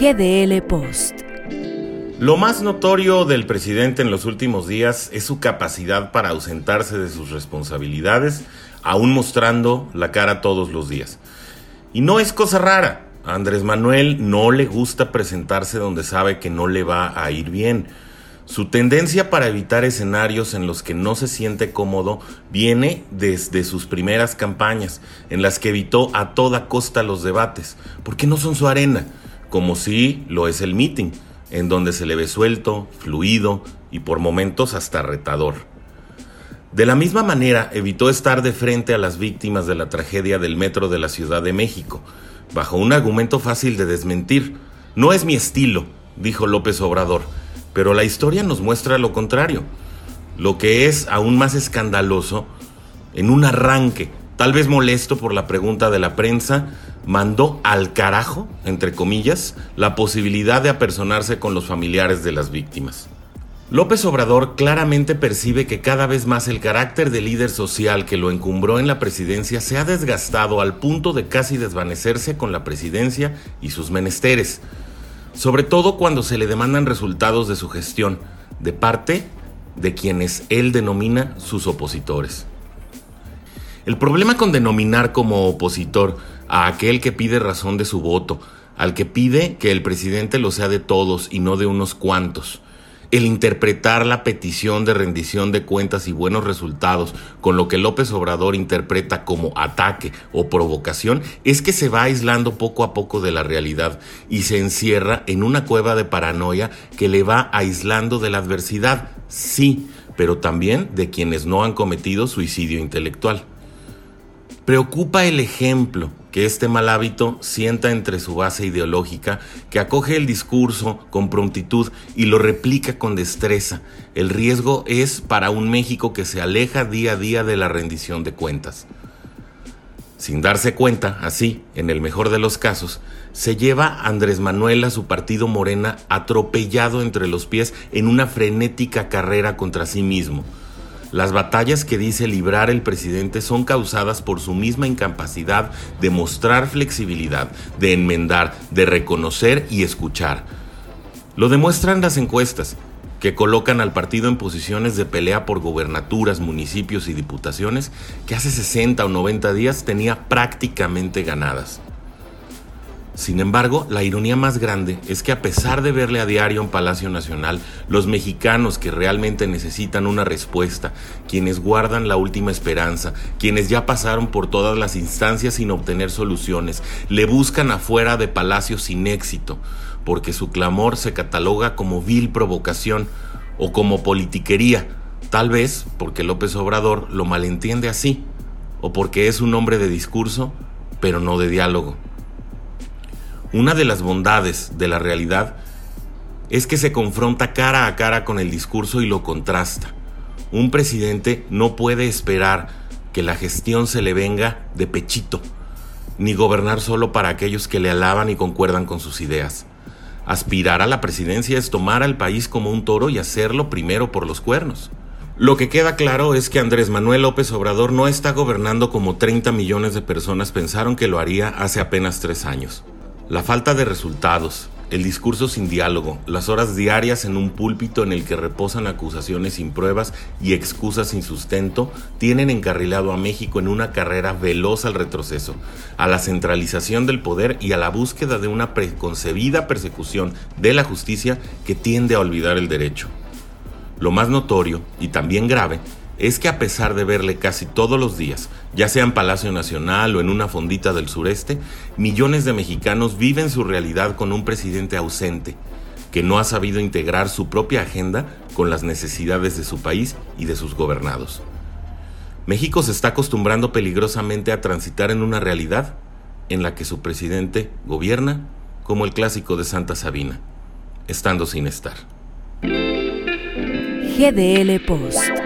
GDL Post. Lo más notorio del presidente en los últimos días es su capacidad para ausentarse de sus responsabilidades, aún mostrando la cara todos los días. Y no es cosa rara. A Andrés Manuel no le gusta presentarse donde sabe que no le va a ir bien. Su tendencia para evitar escenarios en los que no se siente cómodo viene desde sus primeras campañas, en las que evitó a toda costa los debates, porque no son su arena, como si lo es el meeting, en donde se le ve suelto, fluido y por momentos hasta retador. De la misma manera, evitó estar de frente a las víctimas de la tragedia del metro de la Ciudad de México, bajo un argumento fácil de desmentir. No es mi estilo, dijo López Obrador pero la historia nos muestra lo contrario. Lo que es aún más escandaloso, en un arranque, tal vez molesto por la pregunta de la prensa, mandó al carajo, entre comillas, la posibilidad de apersonarse con los familiares de las víctimas. López Obrador claramente percibe que cada vez más el carácter de líder social que lo encumbró en la presidencia se ha desgastado al punto de casi desvanecerse con la presidencia y sus menesteres sobre todo cuando se le demandan resultados de su gestión de parte de quienes él denomina sus opositores. El problema con denominar como opositor a aquel que pide razón de su voto, al que pide que el presidente lo sea de todos y no de unos cuantos, el interpretar la petición de rendición de cuentas y buenos resultados con lo que López Obrador interpreta como ataque o provocación es que se va aislando poco a poco de la realidad y se encierra en una cueva de paranoia que le va aislando de la adversidad, sí, pero también de quienes no han cometido suicidio intelectual. Preocupa el ejemplo que este mal hábito sienta entre su base ideológica, que acoge el discurso con prontitud y lo replica con destreza. El riesgo es para un México que se aleja día a día de la rendición de cuentas. Sin darse cuenta, así, en el mejor de los casos, se lleva Andrés Manuel a su partido Morena atropellado entre los pies en una frenética carrera contra sí mismo las batallas que dice librar el presidente son causadas por su misma incapacidad de mostrar flexibilidad, de enmendar, de reconocer y escuchar. Lo demuestran las encuestas, que colocan al partido en posiciones de pelea por gobernaturas, municipios y diputaciones que hace 60 o 90 días tenía prácticamente ganadas. Sin embargo, la ironía más grande es que a pesar de verle a diario en Palacio Nacional, los mexicanos que realmente necesitan una respuesta, quienes guardan la última esperanza, quienes ya pasaron por todas las instancias sin obtener soluciones, le buscan afuera de Palacio sin éxito, porque su clamor se cataloga como vil provocación o como politiquería, tal vez porque López Obrador lo malentiende así, o porque es un hombre de discurso, pero no de diálogo. Una de las bondades de la realidad es que se confronta cara a cara con el discurso y lo contrasta. Un presidente no puede esperar que la gestión se le venga de pechito, ni gobernar solo para aquellos que le alaban y concuerdan con sus ideas. Aspirar a la presidencia es tomar al país como un toro y hacerlo primero por los cuernos. Lo que queda claro es que Andrés Manuel López Obrador no está gobernando como 30 millones de personas pensaron que lo haría hace apenas tres años. La falta de resultados, el discurso sin diálogo, las horas diarias en un púlpito en el que reposan acusaciones sin pruebas y excusas sin sustento, tienen encarrilado a México en una carrera veloz al retroceso, a la centralización del poder y a la búsqueda de una preconcebida persecución de la justicia que tiende a olvidar el derecho. Lo más notorio, y también grave, es que a pesar de verle casi todos los días, ya sea en Palacio Nacional o en una fondita del sureste, millones de mexicanos viven su realidad con un presidente ausente, que no ha sabido integrar su propia agenda con las necesidades de su país y de sus gobernados. México se está acostumbrando peligrosamente a transitar en una realidad en la que su presidente gobierna como el clásico de Santa Sabina, estando sin estar. GDL Post